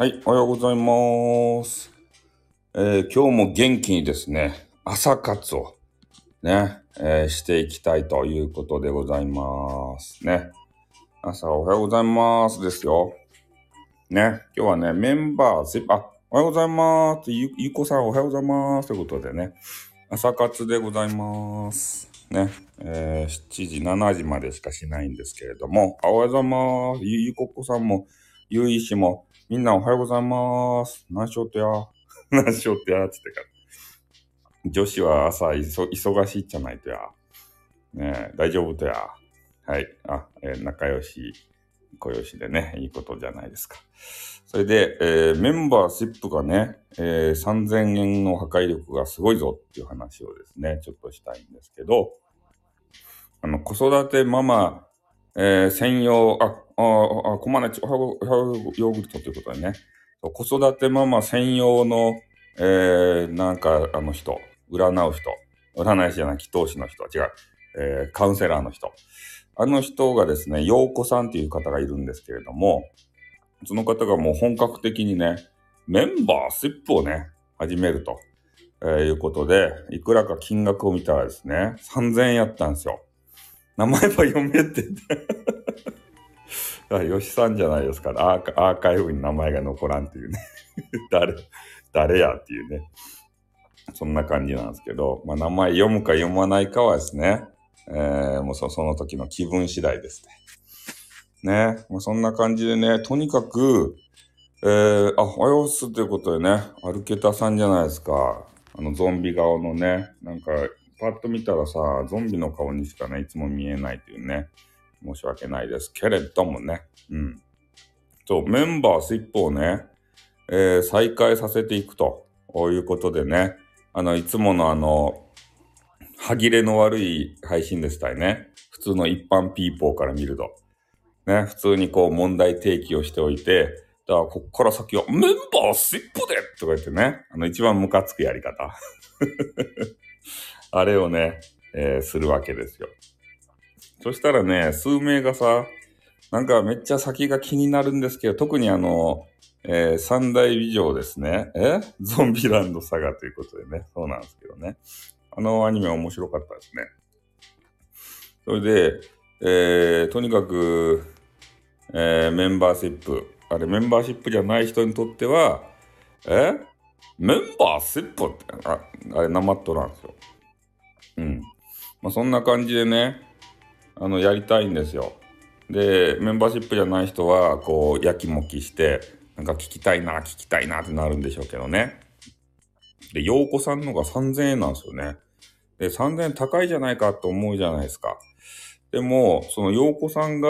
はい、おはようございます。えー今日も元気にですね、朝活をね、えーしていきたいということでございます。ね。朝おはようございますですよ。ね。今日はね、メンバー、あ、おはようございます。ゆ、ゆこさんおはようございます。ということでね、朝活でございます。ね。えー7時、7時までしかしないんですけれども、あおはようございます。ゆ、ゆここさんも、ゆいしも、みんなおはようございます。何しようとや。何しようとや。つってから。女子は朝いそ忙しいじゃないとや。ね大丈夫とや。はい。あ、えー仲良し、小良しでね、いいことじゃないですか。それで、えーメンバーシップがね、えー3000円の破壊力がすごいぞっていう話をですね、ちょっとしたいんですけど、あの、子育てママ、え専用、あ、あ、あ、コマネチ、おはよう、おはようヨーグルトということでね、子育てママ専用の、えーなんか、あの人、占う人、占い師じゃない、祈祷師の人、違う、えーカウンセラーの人。あの人がですね、陽子さんっていう方がいるんですけれども、その方がもう本格的にね、メンバーシップをね、始めると、えーいうことで、いくらか金額を見たらですね、3000円やったんですよ。名前は読めって。言って。あ、吉さんじゃないですから、アーカイブに名前が残らんっていうね。誰、誰やっていうね。そんな感じなんですけど、まあ名前読むか読まないかはですね、えーもうそその時の気分次第ですね。ね、もうそんな感じでね、とにかく、えー、あ、おはようっすということでね、歩けたさんじゃないですか。あのゾンビ顔のね、なんか、パッと見たらさ、ゾンビの顔にしかね、いつも見えないというね、申し訳ないですけれどもね、うん。そう、メンバーシップをね、えー再開させていくということでね、あの、いつものあの、歯切れの悪い配信でしたよね。普通の一般ピーポーから見ると。ね、普通にこう問題提起をしておいて、だからこっから先はメンバーシップでとか言ってね、あの一番ムカつくやり方。あれをね、えーするわけですよ。そしたらね、数名がさ、なんかめっちゃ先が気になるんですけど、特にあの、えー三大美女ですね。え？ゾンビランドサガということでね。そうなんですけどね。あのアニメ面白かったですね。それで、えーとにかく、えーメンバーシップ。あれ、メンバーシップじゃない人にとっては、え？メンバーシップって、ああれ、なまっとらんですよ。うん。まあ、そんな感じでね、あの、やりたいんですよ。で、メンバーシップじゃない人は、こう、やきもきして、なんか聞きたいな、聞きたいなってなるんでしょうけどね。で、陽子さんのが3000円なんですよね。で、3000円高いじゃないかと思うじゃないですか。でも、その陽子さんが、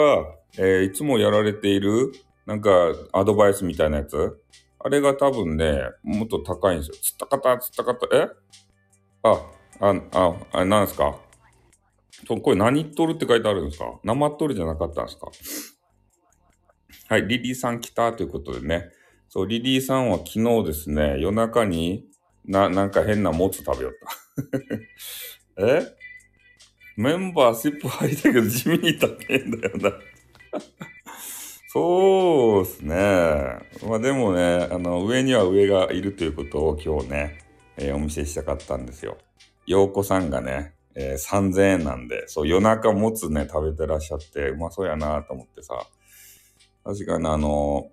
えーいつもやられている、なんか、アドバイスみたいなやつ、あれが多分ね、もっと高いんですよ。つったかた、つったかた、え？あ、あ、あ、あ、なんですか？これ何とるって書いてあるんですか？生とるじゃなかったんですか？はい、リリーさん来たということでね。そう、リリーさんは昨日ですね、夜中にな、なんか変なもつ食べよった。え？メンバーシップ入りたけど地味に高いんだよな。そうですね。まあでもね、あの、上には上がいるということを今日ね、えーお見せしたかったんですよ。陽子さんがね、えー3000円なんで、そう、夜中もつね、食べてらっしゃって、うまそうやなと思ってさ、確かにあの、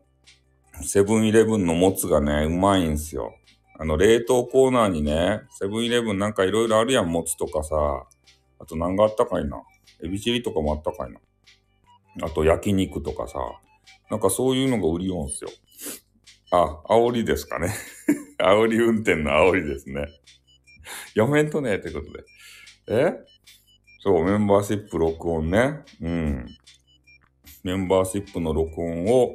セブンイレブンのもつがね、うまいんすよ。あの、冷凍コーナーにね、セブンイレブンなんかいろいろあるやん、もつとかさ。あと何があったかいな。エビチリとかもあったかいな。あと焼肉とかさ。なんかそういうのが売りよんすよ。あ、煽りですかね。煽り運転の煽りですね。読めんとね、ということで。え？そう、メンバーシップ録音ね。うん。メンバーシップの録音を、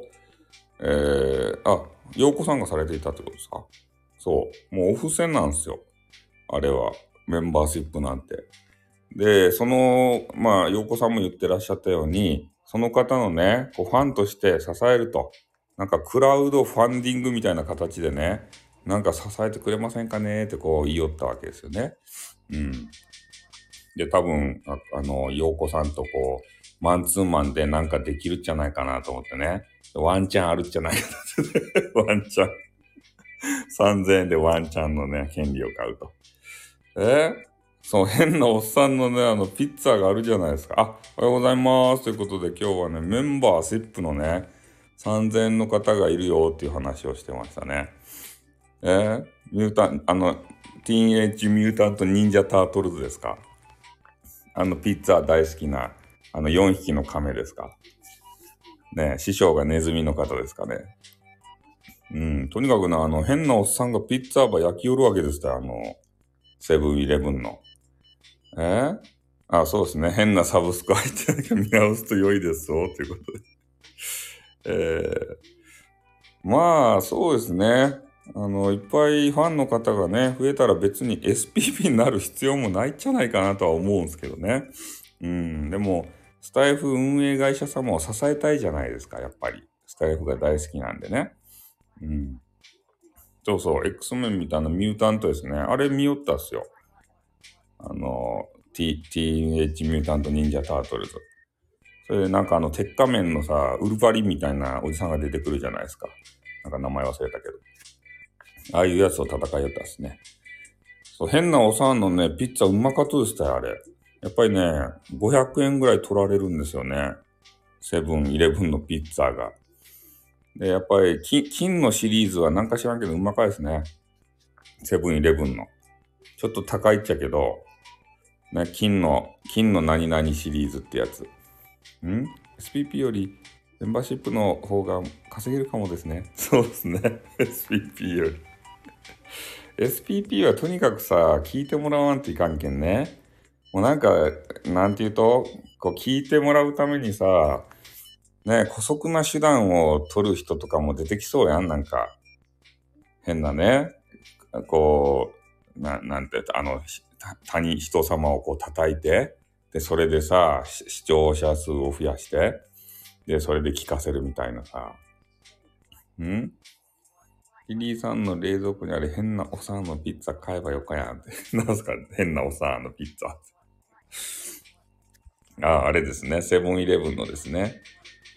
えー、あ、陽子さんがされていたってことですか？そう。もうオフ戦なんですよ。あれは。メンバーシップなんて。で、その、まあ、陽子さんも言ってらっしゃったように、その方のね、こうファンとして支えると。なんかクラウドファンディングみたいな形でね、なんか支えてくれませんかね？ってこう言いよったわけですよね。うん。で、多分、ああの、陽子さんとこう、マンツーマンでなんかできるんじゃないかなと思ってね。ワンチャンあるんじゃないかな。ワンチャン。3000円でワンチャンのね、権利を買うと。え？そう、変なおっさんのね、あの、ピッツァがあるじゃないですか。あ、おはようございます。ということで今日はね、メンバーシップのね、3000円の方がいるよっていう話をしてましたね。え？ー、ミュータン、あの、ティーンエッジミュータント忍者タートルズですか？あの、ピッツァ大好きな、あの、4匹の亀ですか？ね師匠がネズミの方ですかね？うん、とにかくな、あの、変なおっさんがピッツァば焼き寄るわけですよ、あの、セブンイレブンの。え？ー、あ、そうですね。変なサブスク入ってなきゃ見直すと良いですぞ、ということで。えー、まあ、そうですね。あの、いっぱいファンの方がね、増えたら別に SPP になる必要もないんじゃないかなとは思うんですけどね。うん、でも、スタイフ運営会社様を支えたいじゃないですか、やっぱり。スタイフが大好きなんでね。うん。そうそう、X メンみたいなミュータントですね。あれ見よったっすよ。あの、T、TH ミュータント忍者タートルズ。それでなんかあの、鉄仮面のさ、ウルヴァリンみたいなおじさんが出てくるじゃないですか。なんか名前忘れたけど。ああいうやつを戦いよったっすね。そう、変なおさんのね、ピッツァうまかったでしたよ、あれ。やっぱりね、500円ぐらい取られるんですよね。セブン、イレブンのピッツァが。で、やっぱり金、金のシリーズはなんか知らんけどうまかですね。セブン、イレブンの。ちょっと高いっちゃけど、ね、金の、金の何々シリーズってやつ。ん ?SPP よりメンバーシップの方が稼げるかもですね。そうですね。SPP より。SPP はとにかくさ、聞いてもらわんといかんけんね。もうなんか、なんて言うと、こう聞いてもらうためにさ、ね、姑息な手段を取る人とかも出てきそうやん、なんか。変なね、こう、ななんて、あの、他人、人様をこう叩いて、で、それでさ、視聴者数を増やして、で、それで聞かせるみたいなさ。ん？キリーさんの冷蔵庫にあれ変なおさんのピッツァ買えばよかやんって。なんすか変なおさんのピッツァ。あ、あれですね。セブンイレブンのですね。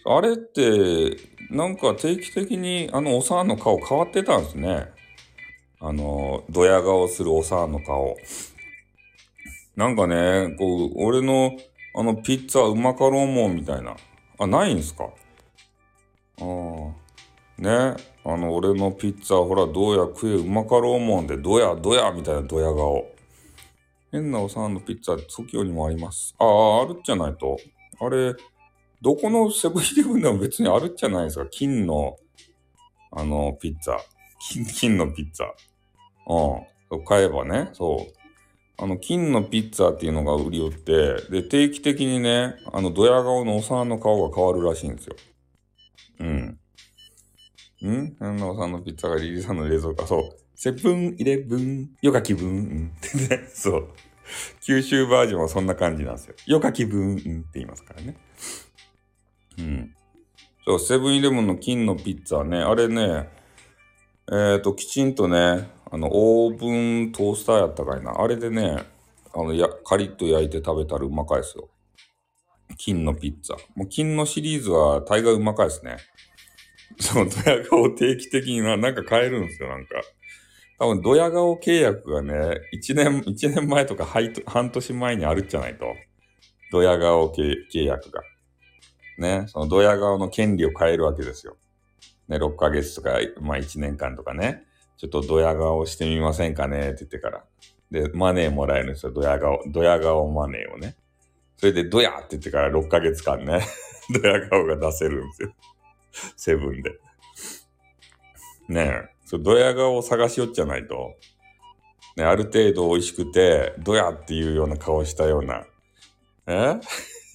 あれって、なんか定期的にあのおさんの顔変わってたんですね。あの、ドヤ顔するおさんの顔。なんかね、こう、俺のあのピッツァうまかろうもんみたいな。あ、ないんすか？ああ。ね。あの、俺のピッツァほら、どうや食えうまかろうもんで、どやどやみたいなドヤ顔。変なおさんのピッツァ、TOKIO にもあります。ああ、あるっちゃないと。あれ、どこのセブンイレブンでも別にあるっちゃないですか。金の、あの、ピッツァ。金、金のピッツァ。うん。買えばね、そう。あの、金のピッツァっていうのが売り寄って、で、定期的にね、あの、ドヤ顔のおさんの顔が変わるらしいんですよ。うん。ん？変なおさんのピッツァがリリーさんの冷蔵庫。そう。セブンイレブン、よか気分、うん。ってね、そう。九州バージョンはそんな感じなんですよ。よか気分、うんって言いますからね。うん。そう、セブンイレブンの金のピッツァね、あれね、えっ、ー、と、きちんとね、あの、オーブントースターやったかいな。あれでね、あの、や、カリッと焼いて食べたらうまかいですよ。金のピッツァ。もう金のシリーズは大概うまかいですね。そう、ドヤ顔定期的にな、なんか変えるんですよ、なんか。多分、ドヤ顔契約がね、一年、一年前とか半年前にあるっちゃないと。ドヤ顔契約が。ね、そのドヤ顔の権利を変えるわけですよ。ね、6ヶ月とか、まあ1年間とかね。ちょっとドヤ顔してみませんかねって言ってから。で、マネーもらえるんですよ。ドヤ顔、ドヤ顔マネーをね。それでドヤって言ってから6ヶ月間ね、ドヤ顔が出せるんですよ。セブンで。ねえ、そ、ドヤ顔を探しよっちゃないと。ね、ある程度美味しくて、ドヤっていうような顔したような。え？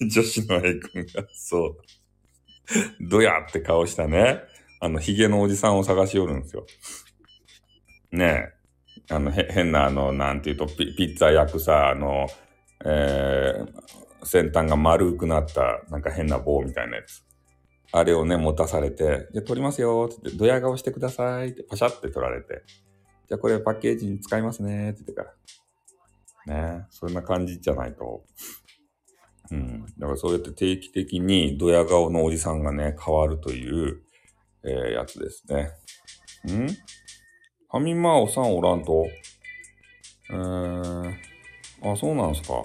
女子の A 君が、そう。ドヤって顔したね。あの、ヒゲのおじさんを探しよるんですよ。ねえ。あの、へ、変な、あの、なんていうとピ、ピッツァ焼くさ、あの、えー、先端が丸くなった、なんか変な棒みたいなやつ。あれをね、持たされて、じゃあ撮りますよってって、ドヤ顔してくださいってパシャって撮られて、じゃあこれパッケージに使いますねって言ってから。ねそんな感じじゃないと。うん。だからそうやって定期的にドヤ顔のおじさんがね、変わるという、えーやつですね。ん？ファミマおさんおらんとえーん、あ、そうなんすか。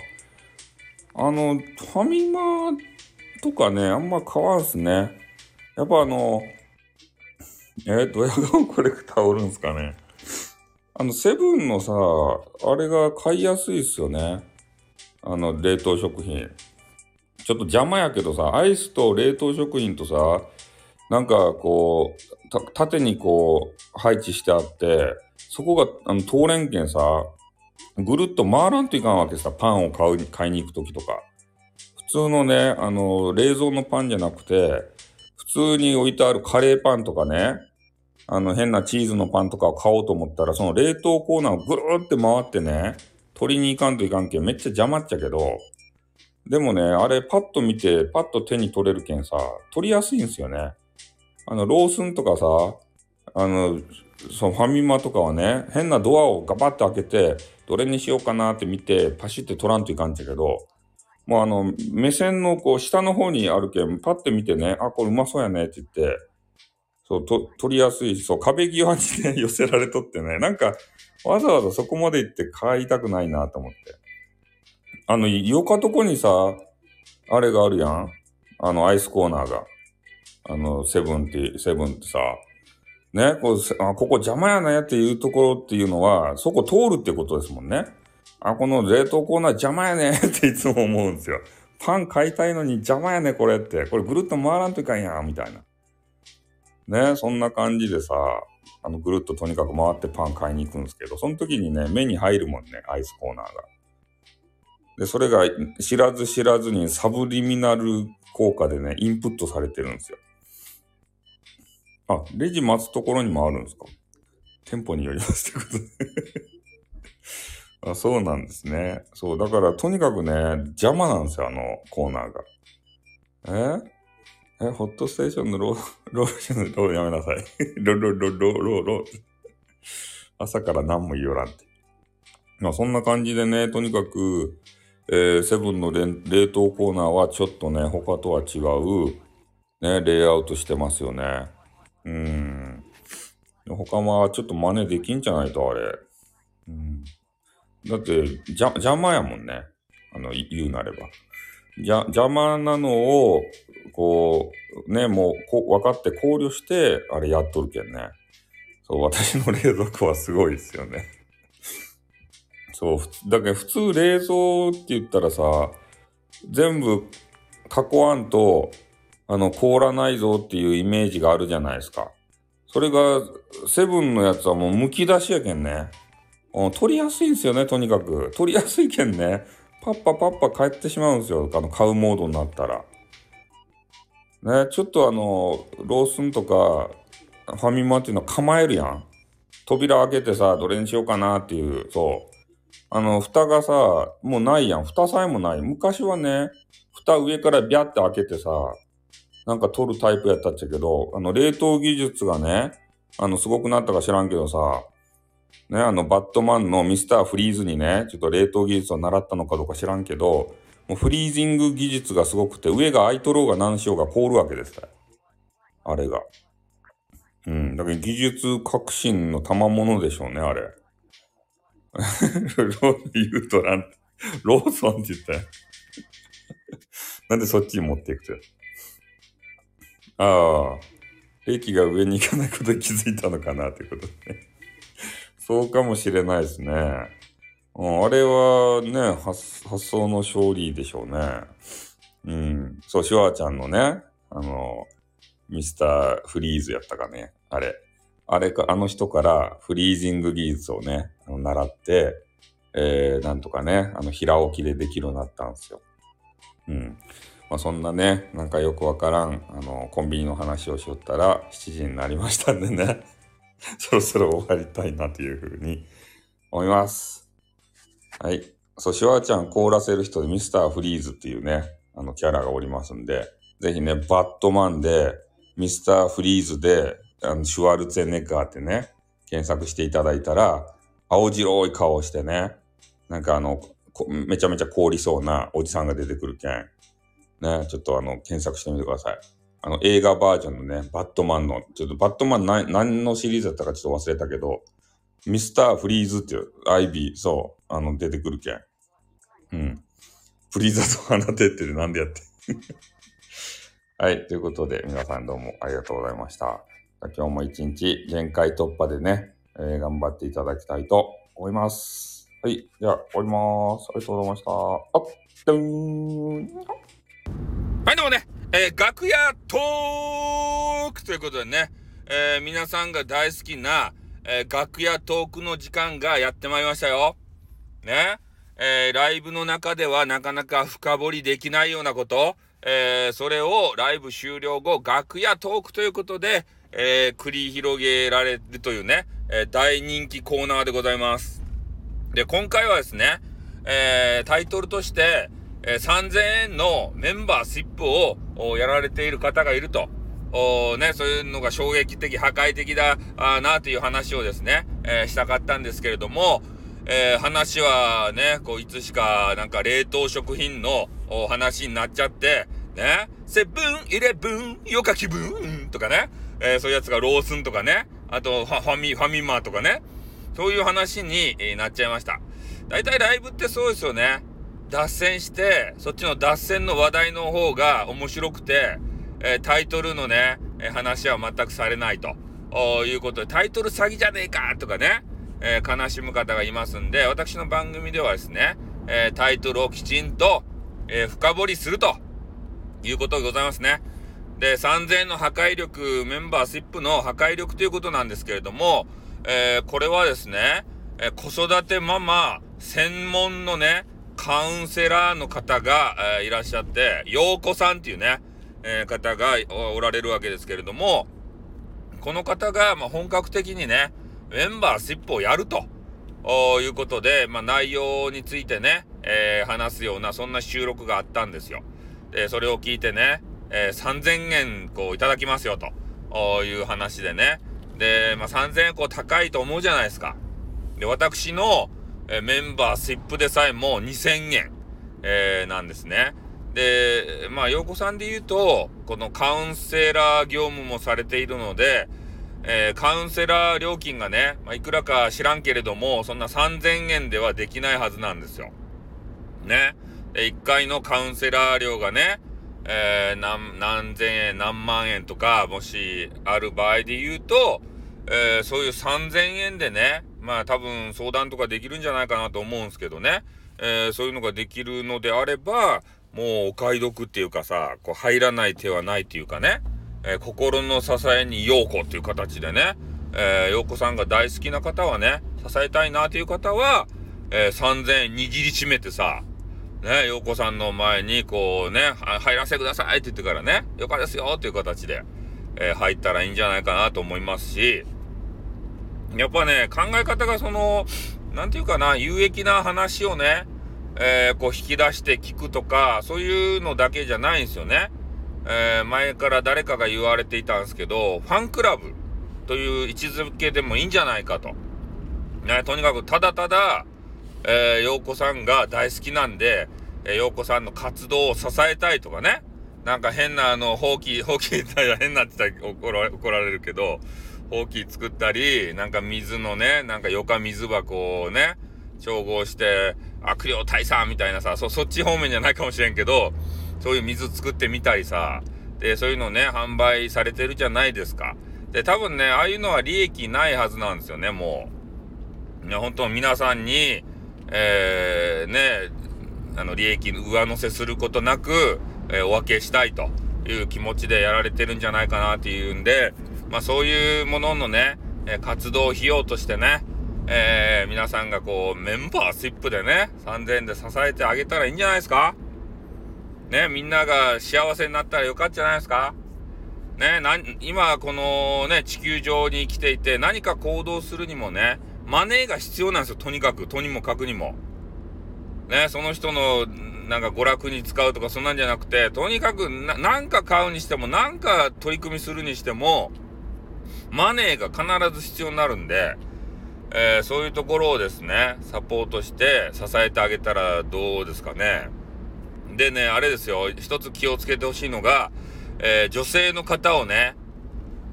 あの、ファミマとかね、あんま買わんすね。やっぱあの、えドヤ顔コレクターおるんすかね。あの、セブンのさ、あれが買いやすいっすよね。あの、冷凍食品。ちょっと邪魔やけどさ、アイスと冷凍食品とさ、なんかこう、縦にこう配置してあって、そこがあの通れんけんさ、ぐるっと回らんといかんわけさ、パンを買う買いに行くときとか。普通のね、あの、冷蔵のパンじゃなくて、普通に置いてあるカレーパンとかね、あの変なチーズのパンとかを買おうと思ったら、その冷凍コーナーをぐるーって回ってね、取りに行かんといかんけんめっちゃ邪魔っちゃけど、でもね、あれパッと見て、パッと手に取れるけんさ、取りやすいんですよね。あの、ロースンとかさ、あの、そのファミマとかはね、変なドアをガバッと開けて、どれにしようかなって見て、パシって取らんといかんちゃけど、もうあの、目線のこう、下の方にあるけん、パッて見てね、あ、これうまそうやねって言って、そう、と、取りやすい、そう、壁際にね、寄せられとってね、なんか、わざわざそこまで行って買いたくないなと思って。あの、よかとこにさ、あれがあるやん。あの、アイスコーナーが。あの、セブンって、セブンってさ、ね、こう、あ、ここ邪魔やねっていうところっていうのは、そこ通るってことですもんね。あ、この冷凍コーナー邪魔やね っていつも思うんですよ。パン買いたいのに邪魔やねこれって。これぐるっと回らんといかんや、みたいな。ね、そんな感じでさ、あの、ぐるっととにかく回ってパン買いに行くんですけど、その時にね、目に入るもんね、アイスコーナーが。で、それが知らず知らずにサブリミナル効果でね、インプットされてるんですよ。あ、レジ待つところにもあるんですか？店舗によりますってことで。あそうなんですね。そう、だからとにかくね、邪魔なんですよ、あのコーナーが。え？え、ホットステーションのロー、ローションのローやめなさい。ロロロロロロ。朝から何も言いよらんって。まあそんな感じでね、とにかく、えーセブンの冷冷凍コーナーはちょっとね、他とは違う、ね、レイアウトしてますよね。うん。他はちょっと真似できんじゃないと、あれ。うん。だって、邪魔やもんね。あの、言うなれば。邪魔なのを、こう、ね、もうこう分かって考慮して、あれやっとるけんね。そう、私の冷蔵庫はすごいですよね。そう、だけど普通冷蔵って言ったらさ、全部囲わんと、あの、凍らないぞっていうイメージがあるじゃないですか。それが、セブンのやつはもう剥き出しやけんね。取りやすいんですよね、とにかく。取りやすいけんね。パッパパッパ帰ってしまうんですよ。あの、買うモードになったら。ね、ちょっとあの、ロースンとか、ファミマっていうのは構えるやん。扉開けてさ、どれにしようかなっていう、そう。あの、蓋がさ、もうないやん。蓋さえもない。昔はね、蓋上からビャって開けてさ、なんか取るタイプやったっちゃけど、あの、冷凍技術がね、あの、すごくなったか知らんけどさ、ね、あの、バットマンのミスターフリーズにね、ちょっと冷凍技術を習ったのかどうか知らんけど、もうフリージング技術がすごくて、上が開いとろうが何しようが凍るわけですよ。あれが。うん。だから技術革新の賜物でしょうね、あれ。ロー言うとなんローソンって言ったよ。なんでそっちに持っていくとああ、駅が上に行かないことに気づいたのかなっていうことね。そうかもしれないですね。うん、あれはね発、発想の勝利でしょうね。うん。そう、シュワちゃんのね、あの、ミスターフリーズやったかね。あれ。あれか、あの人からフリージング技術をね、あの習って、えー、なんとかね、あの、平置きでできるようになったんですよ。うん。まあ、そんなね、なんかよくわからん、あの、コンビニの話をしよったら7時になりましたんでね、そろそろ終わりたいなというふうに思います。はい。そう、シュワちゃん凍らせる人でミスターフリーズっていうね、あのキャラがおりますんで、ぜひね、バットマンで、ミスターフリーズで、あのシュワルツェネッガーってね、検索していただいたら、青白い顔をしてね、なんかあの、めちゃめちゃ凍りそうなおじさんが出てくるけん。ね、ちょっとあの、検索してみてください。あの、映画バージョンのね、バットマンの、ちょっとバットマン何何のシリーズだったかちょっと忘れたけど、ミスターフリーズっていう、アイビー、そう、あの、出てくるけん。うん。フリーザと放てってなんでやって はい。ということで、皆さんどうもありがとうございました。今日も一日限界突破でね、えー、頑張っていただきたいと思います。はい。じゃあ、終わります。ありがとうございました。あっ、どーん。はい、どうもね、えー、楽屋トークということでね、えー、皆さんが大好きな、えー、楽屋トークの時間がやってまいりましたよ。ね。え、ライブの中ではなかなか深掘りできないようなこと、え、それをライブ終了後、楽屋トークということで、え、繰り広げられるというね、え大人気コーナーでございます。で、今回はですね、えタイトルとして、え3000円のメンバーシップをやられている方がいると。おね、そういうのが衝撃的、破壊的だあなという話をですね、えー、したかったんですけれども、えー、話はね、こう、いつしか、なんか冷凍食品のお話になっちゃって、ね、セブンイレブン、よか気分とかね、えー、そういうやつがロースンとかね、あとファミ、ファミマとかね、そういう話に、なっちゃいました。大体ライブってそうですよね。脱線して、そっちの脱線の話題の方が面白くて、えー、タイトルのね、え話は全くされないということで、タイトル詐欺じゃねえかとかね、えー、悲しむ方がいますんで、私の番組ではですね、えー、タイトルをきちんと、えー、深掘りするということでございますね。で、3000円の破壊力、メンバーシップの破壊力ということなんですけれども、えこれはですね、え子育てママ専門のね、カウンセラーの方が、えいらっしゃって、陽子さんっていうね、え方がおられるわけですけれども、この方が、ま本格的にね、メンバーシップをやるということで、まあ、内容についてね、えー、話すような、そんな収録があったんですよ。で、それを聞いてね、えー、3000円こういただきますよという話でね。で、まあ、3000円こう高いと思うじゃないですか。で、私の、え、メンバーシップでさえも2000円、えー、なんですね。で、まあ、洋子さんで言うと、このカウンセラー業務もされているので、えー、カウンセラー料金がね、まあ、いくらか知らんけれども、そんな3000円ではできないはずなんですよ。ね。1回のカウンセラー料がね、えー、何、何千円、何万円とか、もしある場合で言うと、えー、そういう3000円でね、まあ多分相談とかできるんじゃないかなと思うんですけどね、えー、そういうのができるのであれば、もうお買い得っていうかさ、こう入らない手はないっていうかね、えー、心の支えに陽子っていう形でね、えー、陽子さんが大好きな方はね、支えたいなという方は、えー、3000円握りしめてさ、ね、陽子さんの前にこうね、入らせてくださいって言ってからね、よかですよっていう形で、えー、入ったらいいんじゃないかなと思いますし、やっぱね、考え方がその、なんていうかな、有益な話をね、えー、こう引き出して聞くとか、そういうのだけじゃないんですよね。えー、前から誰かが言われていたんですけど、ファンクラブという位置づけでもいいんじゃないかと。ね、とにかくただただ、えー、陽子さんが大好きなんで、えー、陽子さんの活動を支えたいとかね。なんか変なあの、ほうき、ほうき言ったら変なって言ったら怒られるけど、ほうき作ったり、なんか水のね、なんかよか水箱をね、調合して、悪霊退散みたいなさ、そ、そっち方面じゃないかもしれんけど、そういう水作ってみたりさ、で、そういうのね、販売されてるじゃないですか。で、多分ね、ああいうのは利益ないはずなんですよね、もう。ね、本当皆さんに、えー、ね、あの、利益上乗せすることなく、えー、お分けしたいという気持ちでやられてるんじゃないかなっていうんで、まあそういうもののね、活動費用としてね、えー、皆さんがこう、メンバーシップでね、3000円で支えてあげたらいいんじゃないですか？ね、みんなが幸せになったらよかったじゃないですか？ね、な、今このね、地球上に来ていて何か行動するにもね、マネーが必要なんですよ、とにかく、とにもかくにも。ね、その人のなんか娯楽に使うとかそんなんじゃなくて、とにかくな、なんか買うにしても、なんか取り組みするにしても、マネーが必ず必要になるんで、えー、そういうところをですね、サポートして支えてあげたらどうですかね。でね、あれですよ、一つ気をつけてほしいのが、えー、女性の方をね、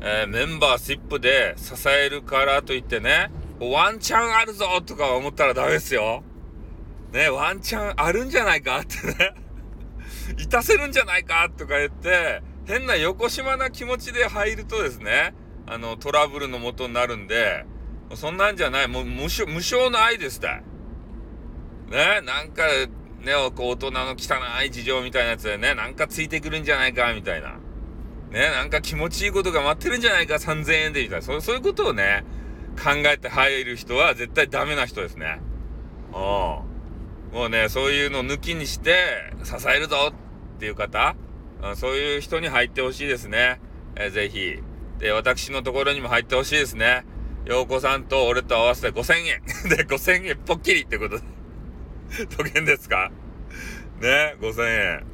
えー、メンバーシップで支えるからといってね、ワンチャンあるぞとか思ったらダメですよ。ね、ワンチャンあるんじゃないかってね いたせるんじゃないかとか言って、変な横島な気持ちで入るとですね、あの、トラブルの元になるんで、そんなんじゃない。もう無償、無償の愛ですって。ね、なんか、ね、こう大人の汚い事情みたいなやつでね、なんかついてくるんじゃないか、みたいな。ね、なんか気持ちいいことが待ってるんじゃないか、3000円で、みたいな。そうそういうことをね、考えて入る人は絶対ダメな人ですね。うん。もうね、そういうの抜きにして、支えるぞっていう方、そういう人に入ってほしいですね。えー、ぜひ。で、私のところにも入ってほしいですね。洋子さんと俺と合わせて5000円。で、5000円ぽっきりってことで。どげんですか？ね、5000円。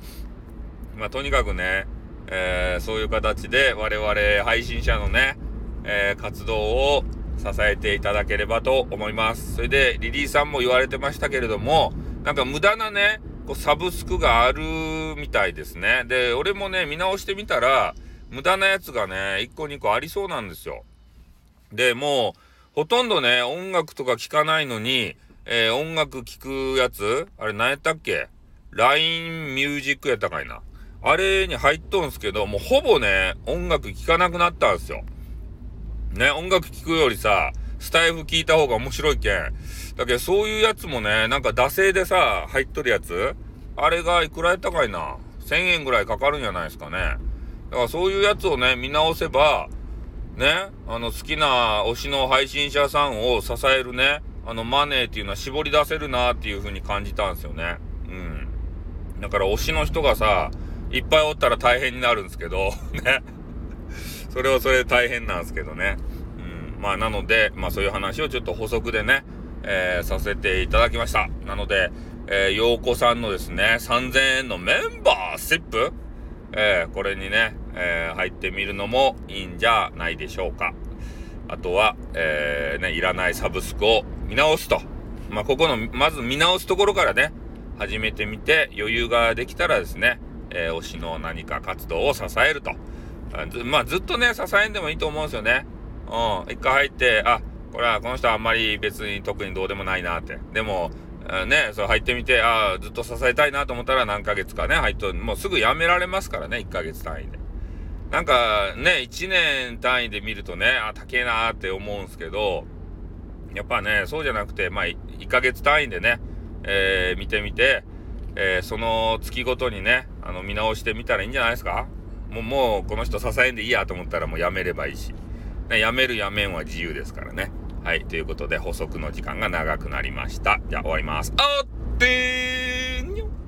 まあ、とにかくね、えー、そういう形で我々配信者のね、えー、活動を支えていただければと思います。それで、リリーさんも言われてましたけれども、なんか無駄なね、こうサブスクがあるみたいですね。で、俺もね、見直してみたら、無駄なやつがね、1個2個ありそうなんですよ。で、もう、ほとんどね、音楽とか聴かないのに、えー、音楽聴くやつあれ何やったっけ ?LINE ミュージックやったかいな。あれに入っとんすけど、もうほぼね、音楽聴かなくなったんすよ。ね、音楽聴くよりさ、スタイフ聞いた方が面白いけん。だけどそういうやつもね、なんか惰性でさ、入っとるやつあれがいくらやったかいな ?1000 円ぐらいかかるんじゃないですかね。だからそういうやつをね、見直せば、ね、あの好きな推しの配信者さんを支えるね、あのマネーっていうのは絞り出せるなっていう風に感じたんですよね。うん。だから推しの人がさ、いっぱいおったら大変になるんですけど、ね。それはそれで大変なんですけどね。うん。まあなので、まあそういう話をちょっと補足でね、えー、させていただきました。なので、えー、陽子さんのですね、3000円のメンバーシップえー、これにね、えー、入ってみるのもいいんじゃないでしょうか。あとは、えー、ね、いらないサブスクを見直すと。まあ、ここの、まず見直すところからね、始めてみて余裕ができたらですね、えー、推しの何か活動を支えると。まあ、ずっとね、支えんでもいいと思うんですよね。うん。一回入って、あ、これはこの人はあんまり別に特にどうでもないなって。でも、ね、そう入ってみて、ああ、ずっと支えたいなと思ったら何ヶ月かね、入っと、もうすぐ辞められますからね、1ヶ月単位で。なんかね、1年単位で見るとね、あ、高えなーって思うんすけど、やっぱね、そうじゃなくて、まあ、1ヶ月単位でね、えー、見てみて、えー、その月ごとにね、あの、見直してみたらいいんじゃないですか？もう、もう、この人支えんでいいやと思ったらもう辞めればいいし。ね、辞める辞めんは自由ですからね。はい、ということで補足の時間が長くなりました。じゃあ終わります。あってー